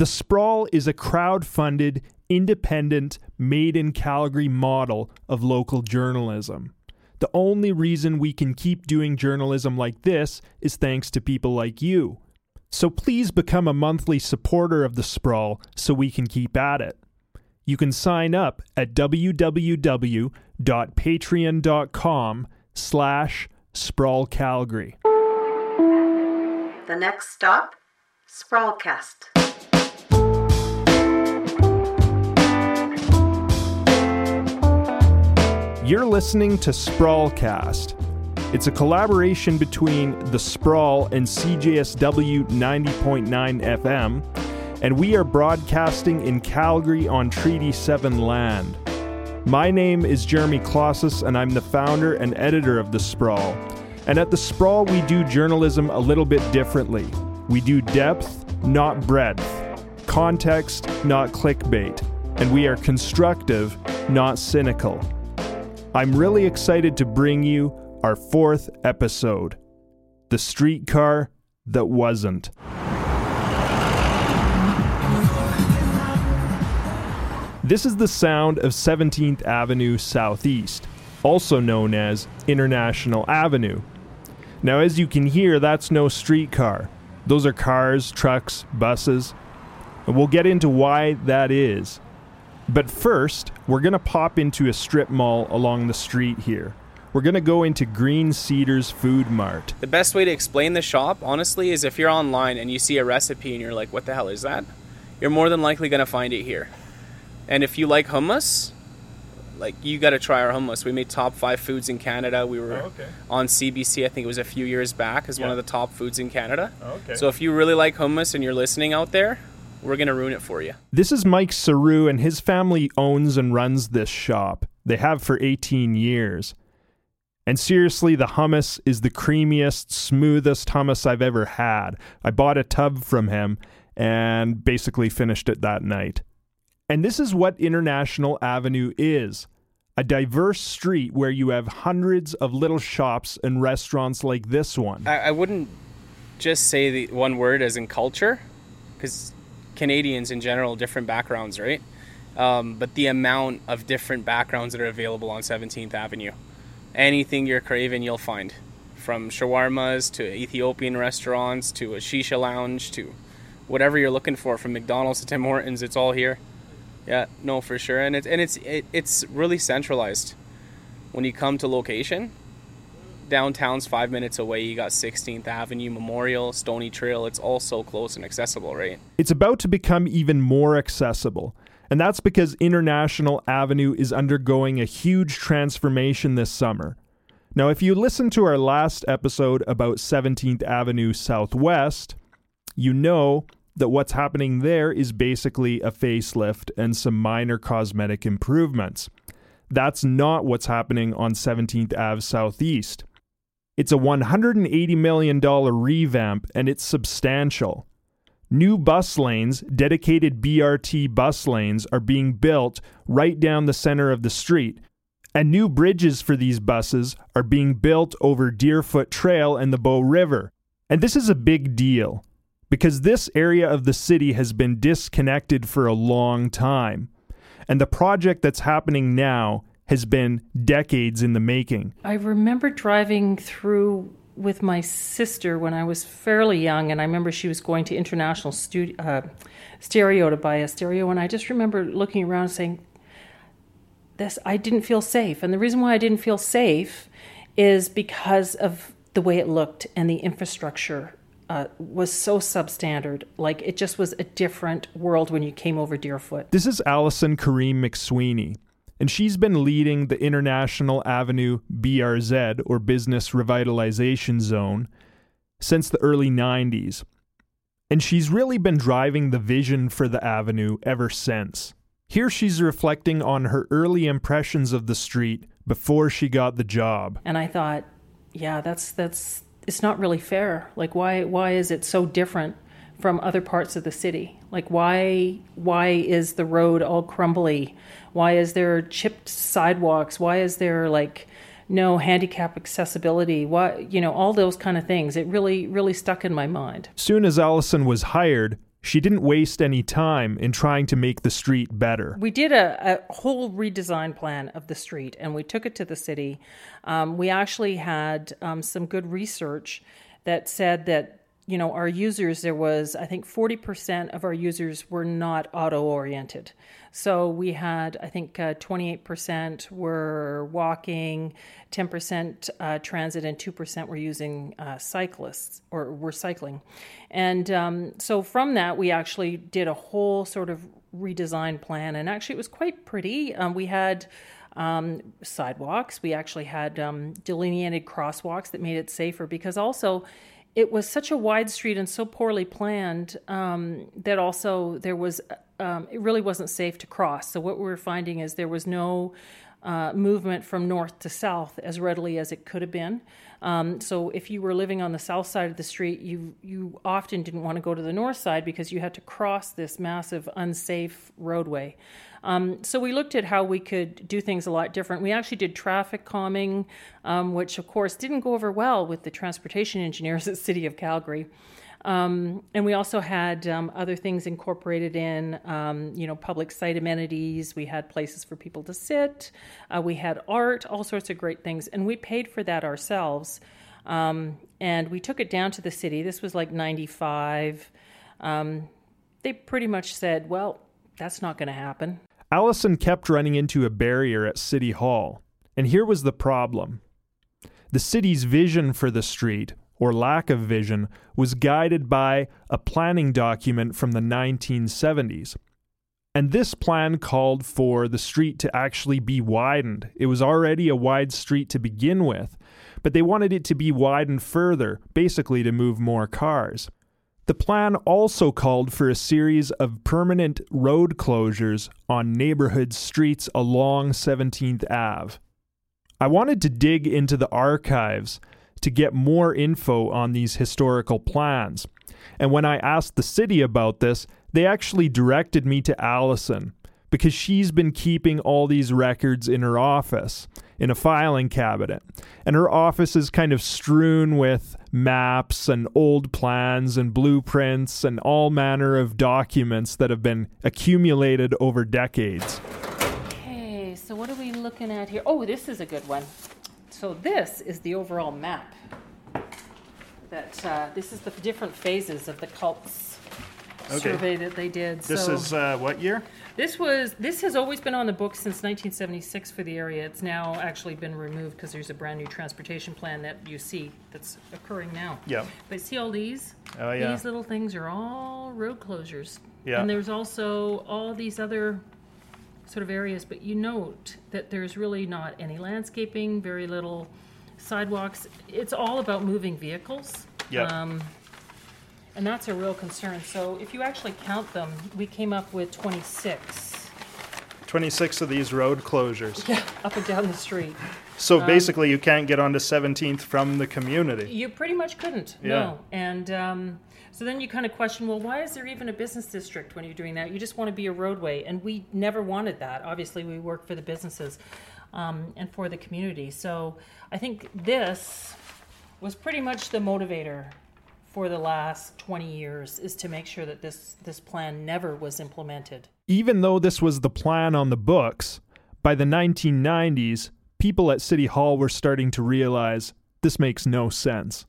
The Sprawl is a crowd funded, independent, made in Calgary model of local journalism. The only reason we can keep doing journalism like this is thanks to people like you. So please become a monthly supporter of The Sprawl so we can keep at it. You can sign up at www.patreon.com slash sprawlcalgary. The next stop, Sprawlcast. You're listening to Sprawlcast. It's a collaboration between The Sprawl and CJSW 90.9 FM, and we are broadcasting in Calgary on Treaty 7 land. My name is Jeremy Klaszus, and I'm the founder and editor of The Sprawl. And at The Sprawl, we do journalism a little bit differently. We do depth, not breadth, context, not clickbait, and we are constructive, not cynical. I'm really excited to bring you our fourth episode The Streetcar That Wasn't. This is the sound of 17th Avenue Southeast, also known as International Avenue. Now, as you can hear, that's no streetcar. Those are cars, trucks, buses. And we'll get into why that is. But first, we're going to pop into a strip mall along the street here. We're going to go into Green Cedars Food Mart. The best way to explain the shop, honestly, is if you're online and you see a recipe and you're like, what the hell is that? You're more than likely going to find it here. And if you like hummus, like you got to try our hummus. We made top five foods in Canada. We were Oh, okay. on CBC, I think it was a few years back, as one of the top foods in Canada. Oh, okay. So if you really like hummus and you're listening out there, we're going to ruin it for you. This is Mike Saru, and his family owns and runs this shop. They have for 18 years. And seriously, the hummus is the creamiest, smoothest hummus I've ever had. I bought a tub from him and basically finished it that night. And this is what International Avenue is a diverse street where you have hundreds of little shops and restaurants like this one. I, I wouldn't just say the one word as in culture, because Canadians in general, different backgrounds, right? Um, but the amount of different backgrounds that are available on 17th Avenue. Anything you're craving, you'll find. From shawarmas to Ethiopian restaurants to a shisha lounge to whatever you're looking for, from McDonald's to Tim Hortons, it's all here. Yeah, no, for sure. And it's and it's it, it's really centralized. When you come to location, downtown's five minutes away. You got 16th Avenue, Memorial, Stony Trail. It's all so close and accessible, right? It's about to become even more accessible. And that's because International Avenue is undergoing a huge transformation this summer. Now, if you listened to our last episode about 17th Avenue Southwest, you know that what's happening there is basically a facelift and some minor cosmetic improvements. That's not what's happening on 17th Ave Southeast. It's a $180 million revamp and it's substantial. New bus lanes, dedicated BRT bus lanes, are being built right down the center of the street. And new bridges for these buses are being built over Deerfoot Trail and the Bow River. And this is a big deal because this area of the city has been disconnected for a long time. And the project that's happening now has been decades in the making. I remember driving through with my sister when I was fairly young, and I remember she was going to International Studio, uh, Stereo to buy a stereo, and I just remember looking around and saying, "This, I didn't feel safe." And the reason why I didn't feel safe is because of the way it looked and the infrastructure uh, was so substandard. Like it just was a different world when you came over Deerfoot. This is Alison Karim McSwiney, and she's been leading the International Avenue BRZ, or Business Revitalization Zone, since the early 90s. And she's really been driving the vision for the avenue ever since. Here she's reflecting on her early impressions of the street before she got the job. and I thought, yeah, that's that's it's not really fair. Like why why is it so different from other parts of the city? Like why why is the road all crumbly? Why is there chipped sidewalks? Why is there like no handicap accessibility? Why you know all those kind of things. It really really stuck in my mind. Soon as Allison was hired, she didn't waste any time in trying to make the street better. We did a, a whole redesign plan of the street and we took it to the city. Um, we actually had um, some good research that said that you know our users there was i think 40% of our users were not auto oriented so we had i think uh, 28% were walking 10% uh, transit and 2% were using uh, cyclists or were cycling. And um, so from that we actually did a whole sort of redesign plan and actually it was quite pretty. Um, we had um, sidewalks. We actually had um, delineated crosswalks that made it safer because also it was such a wide street and so poorly planned um, that also there was um, it really wasn't safe to cross. So what we were finding is there was no uh, movement from north to south as readily as it could have been. Um, so if you were living on the south side of the street, you you often didn't want to go to the north side because you had to cross this massive unsafe roadway. Um, so we looked at how we could do things a lot different. We actually did traffic calming, um, which of course didn't go over well with the transportation engineers at City of Calgary. Um, and we also had um, other things incorporated in, um, you know, public site amenities. We had places for people to sit. Uh, we had art, all sorts of great things, and we paid for that ourselves. Um, and we took it down to the city. This was like '95. Um, they pretty much said, "Well, that's not going to happen." Allison kept running into a barrier at City Hall, and here was the problem. The city's vision for the street, or lack of vision, was guided by a planning document from the 1970s. And this plan called for the street to actually be widened. It was already a wide street to begin with, but they wanted it to be widened further, basically to move more cars. The plan also called for a series of permanent road closures on neighborhood streets along 17th Ave. I wanted to dig into the archives to get more info on these historical plans. And when I asked the city about this, they actually directed me to Allison because she's been keeping all these records in her office in a filing cabinet. And her office is kind of strewn with maps and old plans and blueprints and all manner of documents that have been accumulated over decades. Okay, so what are we looking at here? Oh, this is a good one. So this is the overall map. That uh, this is the different phases of the cults Okay. survey that they did. This so is uh, what year? This was this has always been on the books since 1976 for the area. It's now actually been removed because there's a brand new transportation plan that you see that's occurring now. Yeah. But see all these? Oh, yeah. These little things are all road closures. Yeah. And there's also all these other sort of areas, but you note that there's really not any landscaping, very little sidewalks. It's all about moving vehicles. Yeah. Um, and that's a real concern. So if you actually count them, we came up with 26. 26 of these road closures. Yeah, up and down the street. So basically, you can't get onto 17th from the community. You pretty much couldn't. Yeah. No. And um, so then you kind of question, well, why is there even a business district when you're doing that? You just want to be a roadway, and we never wanted that. Obviously, we work for the businesses um, and for the community. So I think this was pretty much the motivator for the last 20 years is to make sure that this this plan never was implemented. Even though this was the plan on the books, by the 1990s, people at City Hall were starting to realize this makes no sense.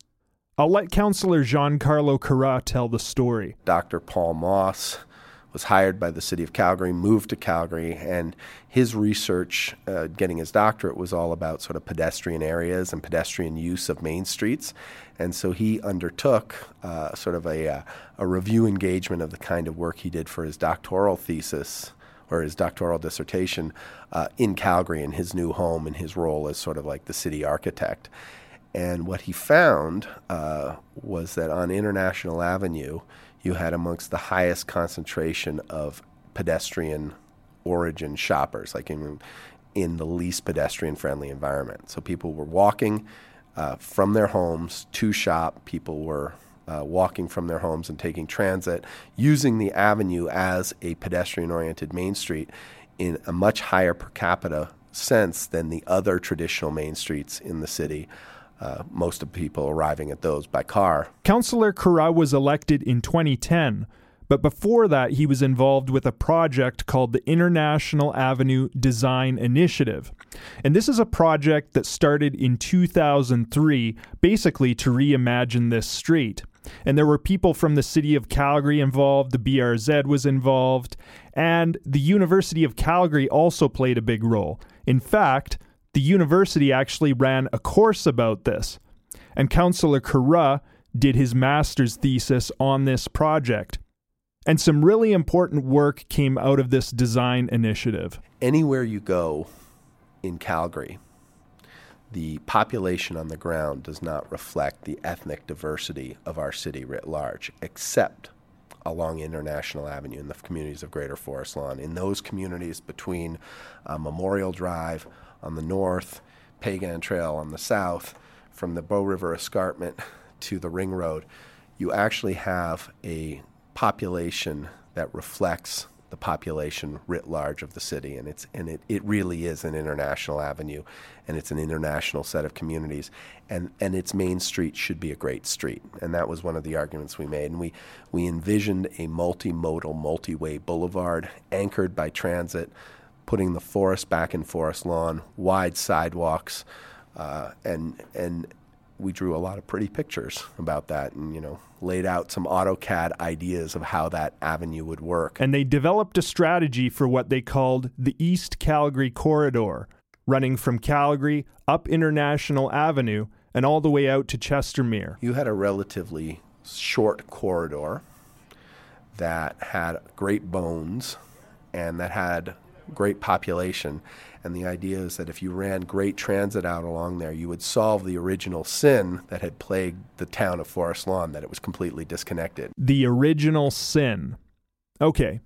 I'll let Councillor Giancarlo Carra tell the story. Dr. Paul Moss was hired by the city of Calgary, moved to Calgary, and his research, uh, getting his doctorate, was all about sort of pedestrian areas and pedestrian use of main streets. And so he undertook uh, sort of a, uh, a review engagement of the kind of work he did for his doctoral thesis or his doctoral dissertation uh, in Calgary in his new home in his role as sort of like the city architect. And what he found uh, was that on International Avenue, you had amongst the highest concentration of pedestrian origin shoppers, like in, in the least pedestrian friendly environment. So people were walking uh, from their homes to shop, people were uh, walking from their homes and taking transit, using the avenue as a pedestrian oriented main street in a much higher per capita sense than the other traditional main streets in the city. Uh, most of people arriving at those by car. Councillor Carra was elected in 2010, But before that, he was involved with a project called the International Avenue Design Initiative. And this is a project that started in 2003, basically to reimagine this street. And there were people from the city of Calgary involved, the BRZ was involved, and the University of Calgary also played a big role. In fact, the university actually ran a course about this. And Councillor Carra did his master's thesis on this project. And some really important work came out of this design initiative. Anywhere you go in Calgary, the population on the ground does not reflect the ethnic diversity of our city writ large, except along International Avenue in the communities of Greater Forest Lawn. In those communities between uh, Memorial Drive on the north, Peigan Trail on the south, from the Bow River Escarpment to the Ring Road, you actually have a population that reflects the population writ large of the city and it's and it, it really is an international avenue and it's an international set of communities and and its main street should be a great street and that was one of the arguments we made and we we envisioned a multimodal multi-way boulevard anchored by transit putting the forest back in forest lawn wide sidewalks uh, and and we drew a lot of pretty pictures about that and, you know, laid out some AutoCAD ideas of how that avenue would work. And they developed a strategy for what they called the East Calgary Corridor, running from Calgary up International Avenue and all the way out to Chestermere. You had a relatively short corridor that had great bones and that had great population and the idea is that if you ran great transit out along there, you would solve the original sin that had plagued the town of Forest Lawn, that it was completely disconnected. The original sin. Okay,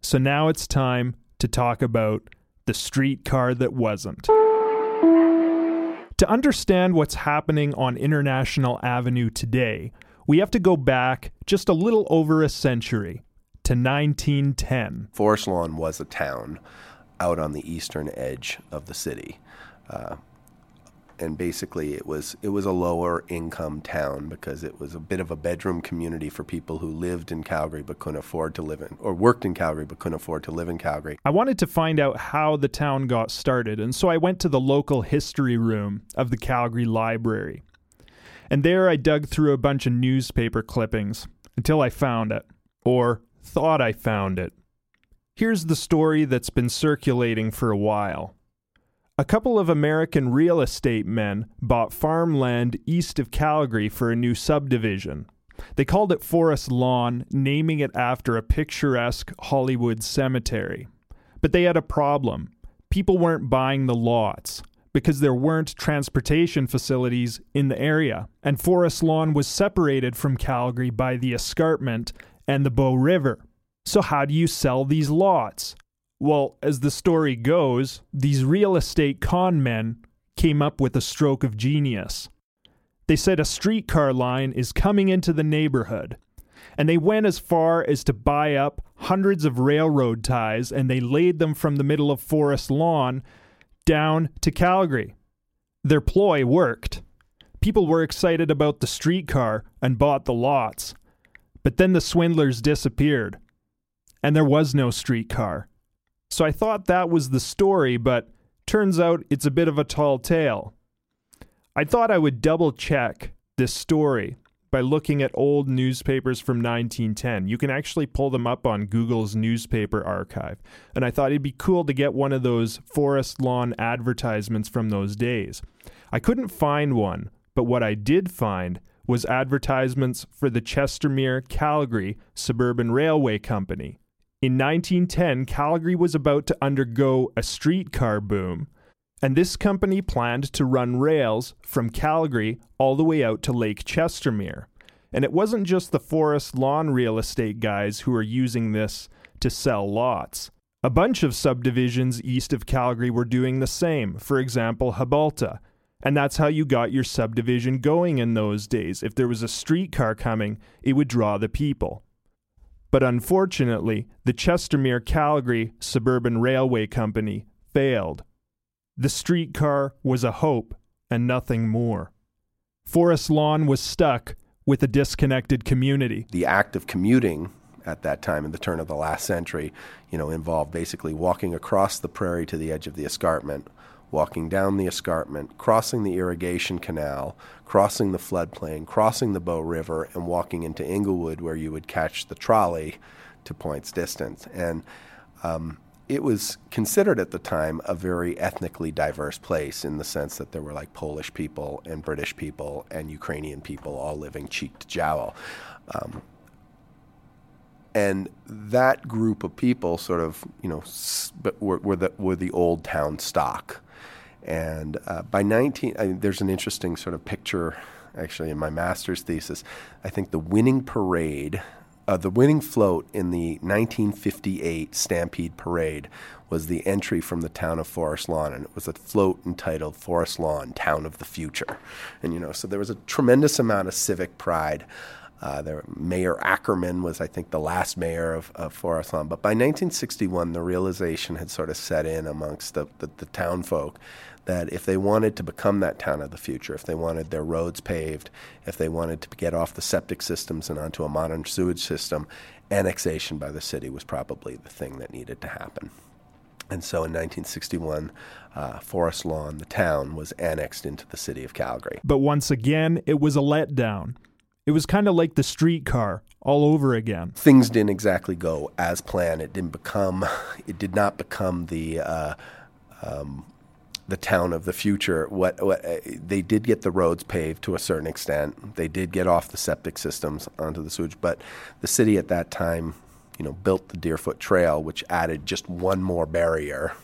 so now it's time to talk about the streetcar that wasn't. To understand what's happening on International Avenue today, we have to go back just a little over a century to 1910. Forest Lawn was a town out on the eastern edge of the city. Uh, and basically it was it was a lower income town because it was a bit of a bedroom community for people who lived in Calgary but couldn't afford to live in or worked in Calgary but couldn't afford to live in Calgary. I wanted to find out how the town got started and so I went to the local history room of the Calgary Library. And there I dug through a bunch of newspaper clippings until I found it or thought I found it. Here's the story that's been circulating for a while. A couple of American real estate men bought farmland east of Calgary for a new subdivision. They called it Forest Lawn, naming it after a picturesque Hollywood cemetery. But they had a problem. People weren't buying the lots because there weren't transportation facilities in the area, and Forest Lawn was separated from Calgary by the escarpment and the Bow River. So, how do you sell these lots? Well, as the story goes, these real estate con men came up with a stroke of genius. They said a streetcar line is coming into the neighborhood. And they went as far as to buy up hundreds of railroad ties and they laid them from the middle of Forest Lawn down to Calgary. Their ploy worked. People were excited about the streetcar and bought the lots. But then the swindlers disappeared and there was no streetcar. So I thought that was the story, but turns out it's a bit of a tall tale. I thought I would double check this story by looking at old newspapers from 1910. You can actually pull them up on Google's newspaper archive. And I thought it'd be cool to get one of those forest lawn advertisements from those days. I couldn't find one, but what I did find was advertisements for the Chestermere Calgary Suburban Railway Company. In 1910, Calgary was about to undergo a streetcar boom, and this company planned to run rails from Calgary all the way out to Lake Chestermere. And it wasn't just the forest lawn real estate guys who were using this to sell lots. A bunch of subdivisions east of Calgary were doing the same, for example, Hubalta. And that's how you got your subdivision going in those days. If there was a streetcar coming, it would draw the people. But unfortunately, the Chestermere Calgary Suburban Railway Company failed. The streetcar was a hope and nothing more. Forest Lawn was stuck with a disconnected community. The act of commuting at that time in the turn of the last century, you know, involved basically walking across the prairie to the edge of the escarpment, walking down the escarpment, crossing the irrigation canal, crossing the floodplain, crossing the Bow River, and walking into Inglewood, where you would catch the trolley to points distance. And um, it was considered at the time a very ethnically diverse place in the sense that there were like Polish people and British people and Ukrainian people all living cheek to jowl. Um, and that group of people sort of, you know, were, were, the, were the old town stock. And uh, by 19, I there's an interesting sort of picture actually in my master's thesis. I think the winning parade uh, the winning float in the 1958 Stampede Parade was the entry from the town of Forest Lawn, and it was a float entitled Forest Lawn, Town of the Future. And, you know, so there was a tremendous amount of civic pride. Uh, there, mayor Ackerman was, I think, the last mayor of, of Forest Lawn. But by 1961, the realization had sort of set in amongst the, the, the town folk that if they wanted to become that town of the future, if they wanted their roads paved, if they wanted to get off the septic systems and onto a modern sewage system, annexation by the city was probably the thing that needed to happen. And so in 1961, uh, Forest Lawn, the town, was annexed into the city of Calgary. But once again, it was a letdown. It was kind of like the streetcar all over again. Things didn't exactly go as planned. It didn't become, it did not become the uh, um, the town of the future. What, what uh, they did get the roads paved to a certain extent. They did get off the septic systems onto the sewage, but the city at that time, you know, built the Deerfoot Trail, which added just one more barrier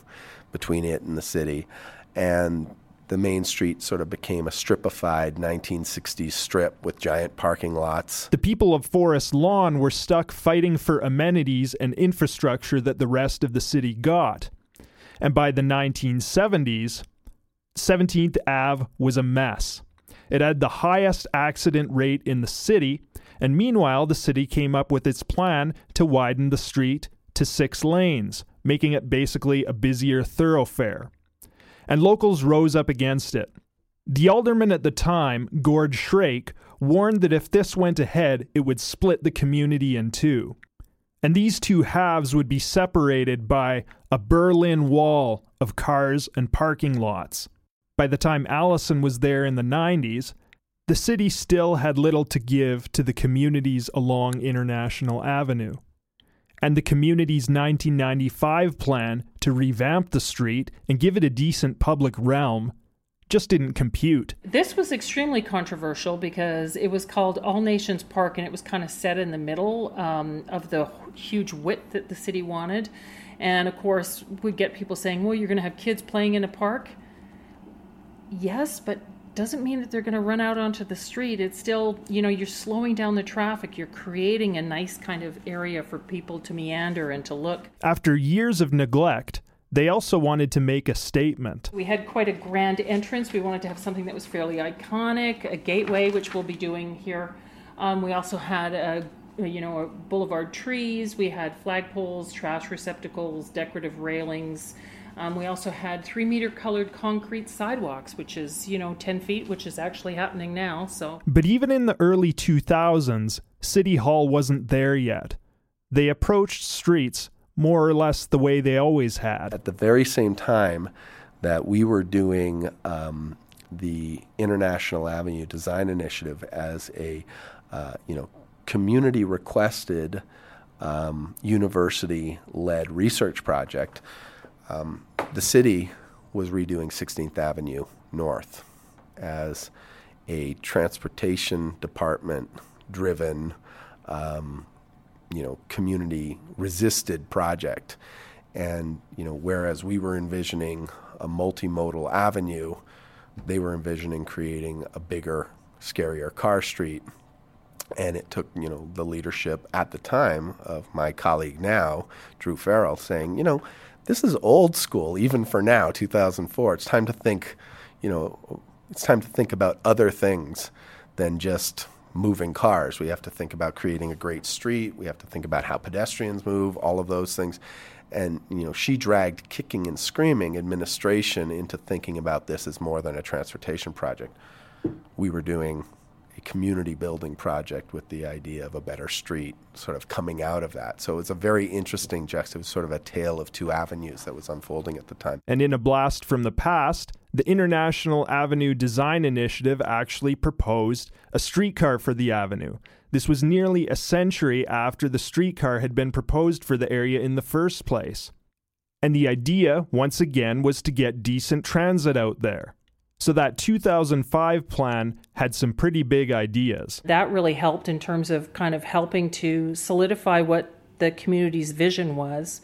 between it and the city, and the main street sort of became a stripified 1960s strip with giant parking lots. The people of Forest Lawn were stuck fighting for amenities and infrastructure that the rest of the city got. And by the 1970s, 17th Ave was a mess. It had the highest accident rate in the city, and meanwhile, the city came up with its plan to widen the street to six lanes, making it basically a busier thoroughfare. And locals rose up against it. The alderman at the time, Gord Shrake, warned that if this went ahead, it would split the community in two and these two halves would be separated by a Berlin Wall of cars and parking lots. By the time Allison was there in the 90s, the city still had little to give to the communities along International Avenue. And the community's 1995 plan to revamp the street and give it a decent public realm just didn't compute. This was extremely controversial because it was called All Nations Park and it was kind of set in the middle um, of the huge width that the city wanted. And of course, we'd get people saying, well, you're going to have kids playing in a park. Yes, but doesn't mean that they're going to run out onto the street. It's still, you know, you're slowing down the traffic. You're creating a nice kind of area for people to meander and to look. After years of neglect, they also wanted to make a statement. We had quite a grand entrance. We wanted to have something that was fairly iconic, a gateway, which we'll be doing here. Um, we also had a you know, boulevard trees. We had flagpoles, trash receptacles, decorative railings. Um, we also had three meter colored concrete sidewalks, which is, you know, 10 feet, which is actually happening now. So, but even in the early 2000s, City Hall wasn't there yet. They approached streets more or less the way they always had. At the very same time that we were doing um, the International Avenue Design Initiative as a uh, you know community requested um, university led research project, um, the city was redoing 16th Avenue North as a transportation department driven um, you know community resisted project. And you know whereas we were envisioning a multimodal avenue they were envisioning creating a bigger scarier car street. And it took you know the leadership at the time of my colleague now Druh Farrell saying you know this is old school even for now 2004 it's time to think you know it's time to think about other things than just moving cars. We have to think about creating a great street. We have to think about how pedestrians move, all of those things. And you know, she dragged kicking and screaming administration into thinking about this as more than a transportation project. We were doing a community building project with the idea of a better street sort of coming out of that. So it's a very interesting juxtaposition, sort of a tale of two avenues that was unfolding at the time. And in a blast from the past, the International Avenue Design Initiative actually proposed a streetcar for the avenue. This was nearly a century after the streetcar had been proposed for the area in the first place. And the idea, once again, was to get decent transit out there. So that 2005 plan had some pretty big ideas. That really helped in terms of kind of helping to solidify what the community's vision was.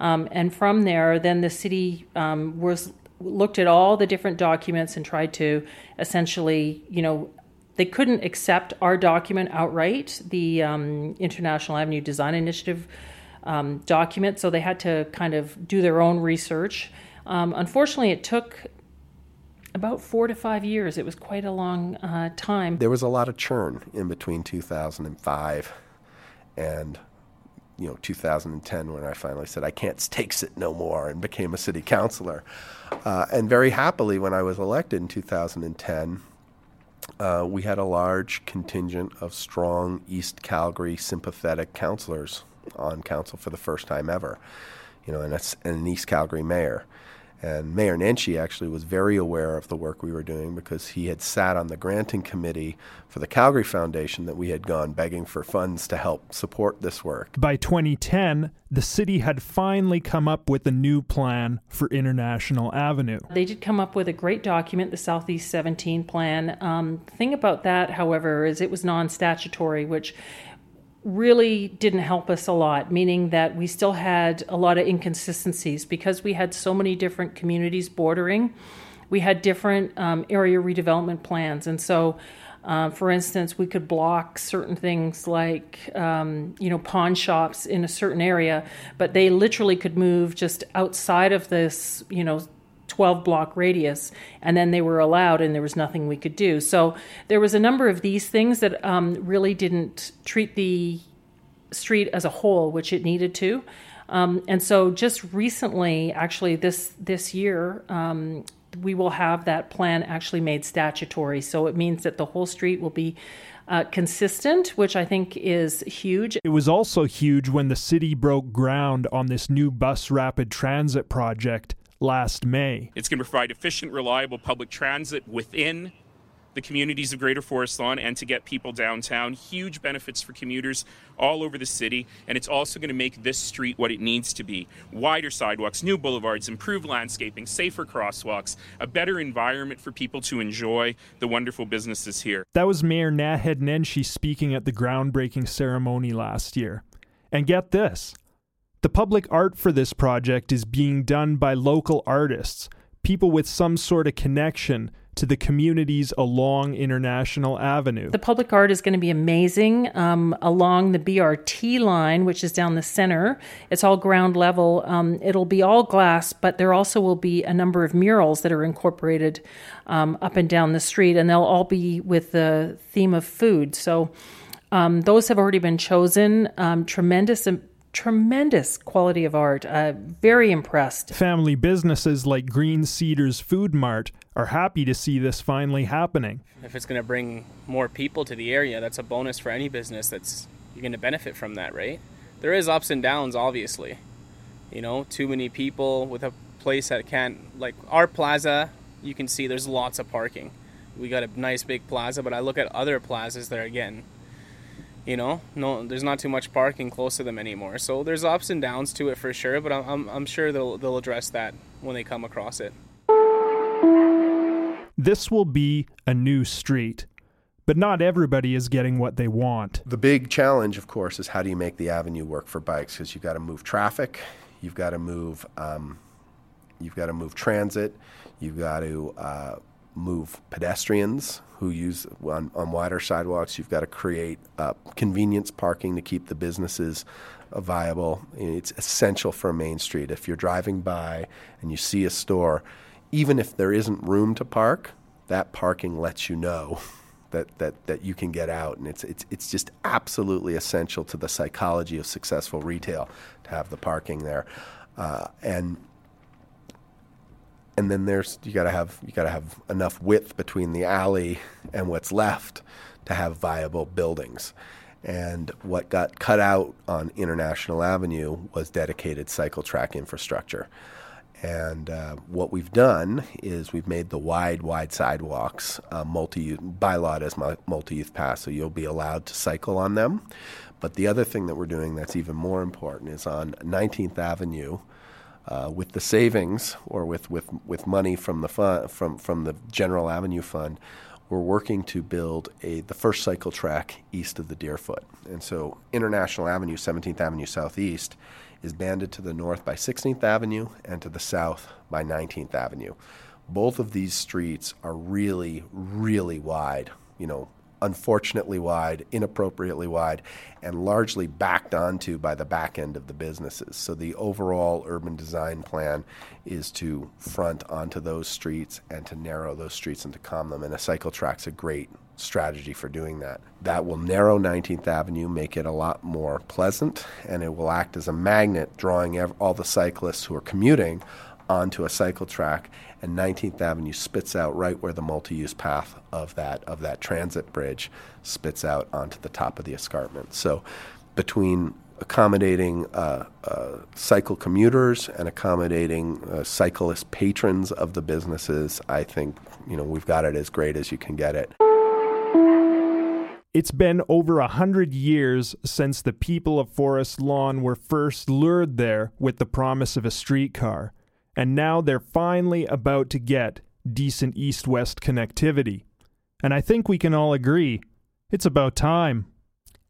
Um, and from there, then the city um, was looked at all the different documents and tried to essentially, you know, they couldn't accept our document outright, the um, International Avenue Design Initiative um, document, so they had to kind of do their own research. Um, unfortunately, it took about four to five years. It was quite a long uh, time. There was a lot of churn in between 2005 and you know 2010 when I finally said I can't takes it no more and became a city councilor. Uh, and very happily, when I was elected in 2010, uh, we had a large contingent of strong East Calgary sympathetic councilors on council for the first time ever. You know, and, and an East Calgary mayor. And Mayor Nenshi actually was very aware of the work we were doing because he had sat on the granting committee for the Calgary Foundation that we had gone begging for funds to help support this work. By 2010, the city had finally come up with a new plan for International Avenue. They did come up with a great document, the Southeast 17 plan. Um, the thing about that, however, is it was non statutory, which really didn't help us a lot, meaning that we still had a lot of inconsistencies because we had so many different communities bordering. We had different um, area redevelopment plans. And so, uh, for instance, we could block certain things like, um, you know, pawn shops in a certain area, but they literally could move just outside of this, you know, 12 block radius, and then they were allowed, and there was nothing we could do. So there was a number of these things that um, really didn't treat the street as a whole, which it needed to. Um, and so just recently, actually this this year, um, we will have that plan actually made statutory. So it means that the whole street will be uh, consistent, which I think is huge. It was also huge when the city broke ground on this new bus rapid transit project last May. It's going to provide efficient, reliable public transit within the communities of Greater Forest Lawn and to get people downtown. Huge benefits for commuters all over the city. And it's also going to make this street what it needs to be wider sidewalks, new boulevards, improved landscaping, safer crosswalks, a better environment for people to enjoy the wonderful businesses here. That was Mayor Naheed Nenshi speaking at the groundbreaking ceremony last year. And get this the public art for this project is being done by local artists, people with some sort of connection to the communities along International Avenue. The public art is going to be amazing um, along the BRT line, which is down the center. It's all ground level. Um, it'll be all glass, but there also will be a number of murals that are incorporated um, up and down the street, and they'll all be with the theme of food. So um, those have already been chosen. Um, tremendous tremendous quality of art. Uh, very impressed. Family businesses like Green Cedars Food Mart are happy to see this finally happening. If it's going to bring more people to the area, that's a bonus for any business that's you're going to benefit from that, right? There is ups and downs obviously. You know, too many people with a place that can't like our plaza, you can see there's lots of parking. We got a nice big plaza, but I look at other plazas that are getting you know? No there's not too much parking close to them anymore. So there's ups and downs to it for sure but i'm, I'm sure they'll, they'll address that when they come across it. This will be a new street but not everybody is getting what they want. The big challenge of course is how do you make the avenue work for bikes? Because you've got to move traffic you've got to move um, you've got to move transit you've got to uh, move pedestrians who use on, on wider sidewalks. You've got to create uh, convenience parking to keep the businesses uh, viable. It's essential for a main street. If you're driving by and you see a store, even if there isn't room to park, that parking lets you know that, that, that you can get out. And it's, it's, it's just absolutely essential to the psychology of successful retail to have the parking there. Uh, and and then there's you got to have you got to have enough width between the alley and what's left to have viable buildings. And what got cut out on International Avenue was dedicated cycle track infrastructure. And uh, what we've done is we've made the wide, wide sidewalks uh, multi by as multi youth paths, so you'll be allowed to cycle on them. But the other thing that we're doing that's even more important is on 19th Avenue. Uh, with the savings or with, with, with money from the fund, from, from the General Avenue Fund, we're working to build a the first cycle track east of the Deerfoot. And so International Avenue, 17th Avenue Southeast, is banded to the north by 16th Avenue and to the south by 19th Avenue. Both of these streets are really, really wide, you know, unfortunately wide, inappropriately wide, and largely backed onto by the back end of the businesses. So the overall urban design plan is to front onto those streets and to narrow those streets and to calm them. And a cycle track's a great strategy for doing that. That will narrow 19th Avenue, make it a lot more pleasant, and it will act as a magnet, drawing all the cyclists who are commuting onto a cycle track. And 19th Avenue spits out right where the multi-use path of that of that transit bridge spits out onto the top of the escarpment. So, between accommodating uh, uh, cycle commuters and accommodating uh, cyclist patrons of the businesses, I think you know we've got it as great as you can get it. It's been over a hundred years since the people of Forest Lawn were first lured there with the promise of a streetcar, and now they're finally about to get decent east west connectivity. And I think we can all agree it's about time.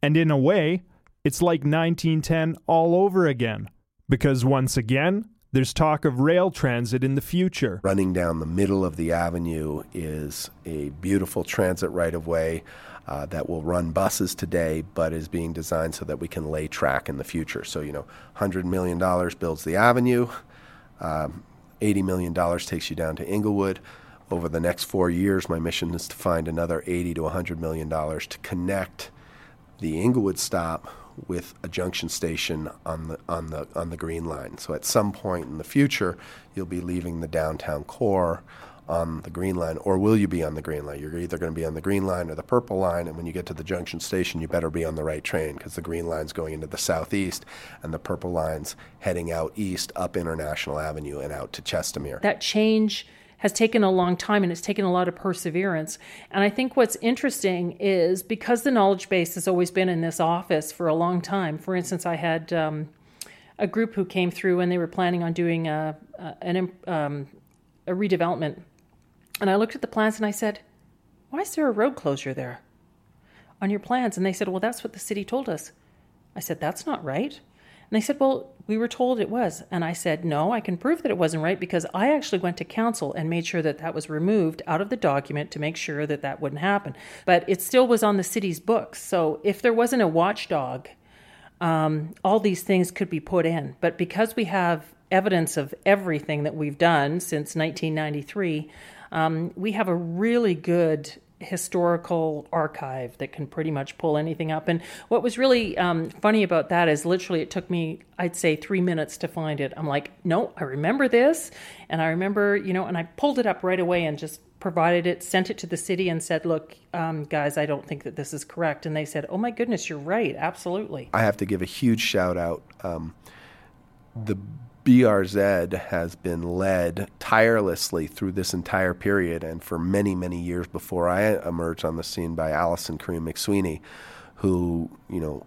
And in a way, it's like 1910 all over again, because once again, there's talk of rail transit in the future. Running down the middle of the avenue is a beautiful transit right of way uh, that will run buses today, but is being designed so that we can lay track in the future. So, you know, $100 million builds the avenue, um, $80 million takes you down to Inglewood. Over the next four years, my mission is to find another 80 to $100 million to connect the Inglewood stop with a junction station on the on the on the green line. So at some point in the future, you'll be leaving the downtown core on the green line, or will you be on the green line? You're either going to be on the green line or the purple line, and when you get to the junction station, you better be on the right train because the green line's going into the southeast, and the purple line's heading out east up International Avenue and out to Chestermere. That change has taken a long time and it's taken a lot of perseverance. And I think what's interesting is because the knowledge base has always been in this office for a long time. For instance, I had um, a group who came through and they were planning on doing a, a an, um, a redevelopment and I looked at the plans and I said, Why is there a road closure there on your plans? And they said, Well, that's what the city told us. I said, That's not right. And they said, Well, we were told it was. And I said, No, I can prove that it wasn't right because I actually went to council and made sure that that was removed out of the document to make sure that that wouldn't happen. But it still was on the city's books. So if there wasn't a watchdog, um, all these things could be put in. But because we have evidence of everything that we've done since 1993, um, we have a really good historical archive that can pretty much pull anything up. And what was really um, funny about that is literally it took me, I'd say, three minutes to find it. I'm like, no, I remember this. And I remember, you know, and I pulled it up right away and just provided it, sent it to the city, and said, look, um, guys, I don't think that this is correct. And they said, oh my goodness, you're right. Absolutely. I have to give a huge shout out. Um, the BRZ has been led tirelessly through this entire period and for many, many years before I emerged on the scene by Alison Karim McSwiney, who, you know,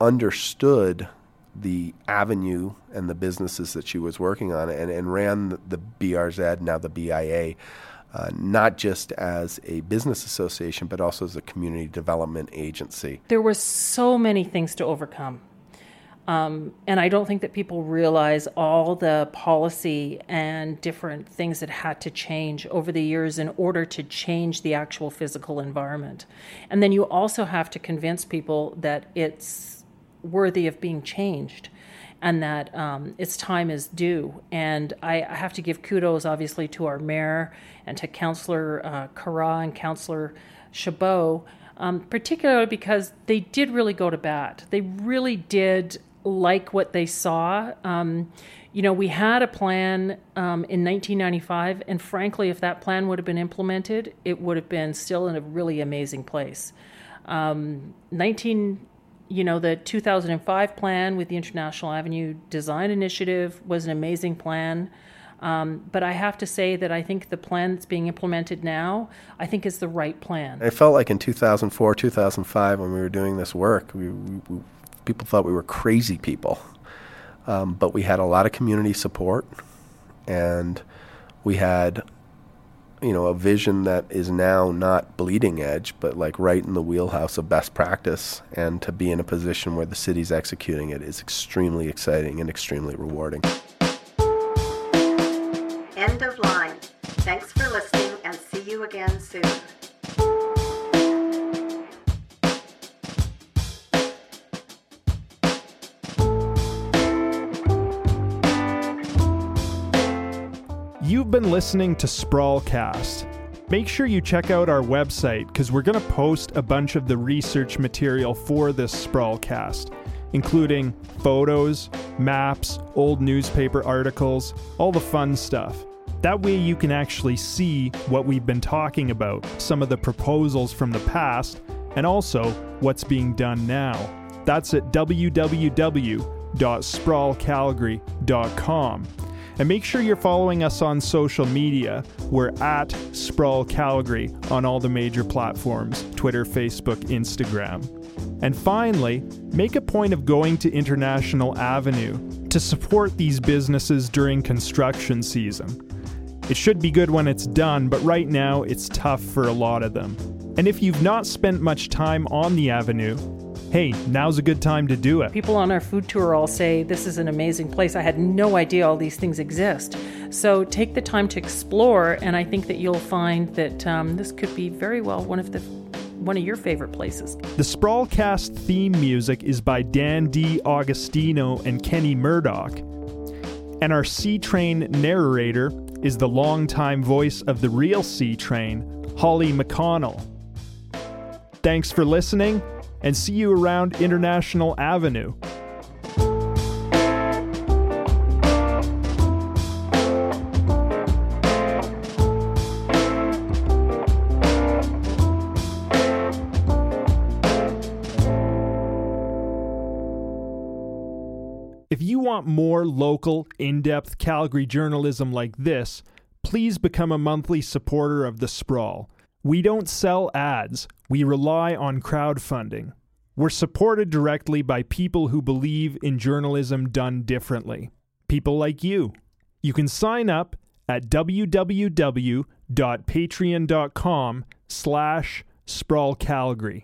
understood the avenue and the businesses that she was working on and, and ran the BRZ, now the BIA, uh, not just as a business association, but also as a community development agency. There were so many things to overcome um, and I don't think that people realize all the policy and different things that had to change over the years in order to change the actual physical environment. And then you also have to convince people that it's worthy of being changed and that um, its time is due. And I, I, have to give kudos, obviously, to our mayor and to Councillor uh, and Councillor Chabot. Um, particularly because they did really go to bat. They really did like what they saw. Um, you know, we had a plan um, in 1995, and frankly, if that plan would have been implemented, it would have been still in a really amazing place. Um, 19, you know, the 2005 plan with the International Avenue Design Initiative was an amazing plan. Um, but I have to say that I think the plan that's being implemented now, I think, is the right plan. It felt like in 2004, 2005, when we were doing this work, we, we people thought we were crazy people. Um, but we had a lot of community support, and we had, you know, a vision that is now not bleeding edge, but like right in the wheelhouse of best practice. And to be in a position where the city's executing it is extremely exciting and extremely rewarding. End of line. Thanks for listening and see you again soon. You've been listening to Sprawlcast. Make sure you check out our website because we're going to post a bunch of the research material for this Sprawlcast, including photos, maps, old newspaper articles, all the fun stuff. That way you can actually see what we've been talking about, some of the proposals from the past, and also what's being done now. That's at www.sprawlcalgary.com. And make sure you're following us on social media. We're at Sprawl Calgary on all the major platforms Twitter, Facebook, Instagram. And finally, make a point of going to International Avenue to support these businesses during construction season. It should be good when it's done, but right now it's tough for a lot of them. And if you've not spent much time on the avenue, hey, now's a good time to do it. People on our food tour all say this is an amazing place. I had no idea all these things exist. So take the time to explore, and I think that you'll find that um, this could be very well one of the one of your favorite places. The Sprawlcast theme music is by Dan D. Augustino and Kenny Murdoch. And our C Train narrator is the longtime voice of the real C Train, Holly McConnell. Thanks for listening, and see you around International Avenue. If you want more local, in depth Calgary journalism like this, please become a monthly supporter of The Sprawl. We don't sell ads, we rely on crowdfunding. We're supported directly by people who believe in journalism done differently. People like you. You can sign up at www.patreon.com slash sprawlcalgary.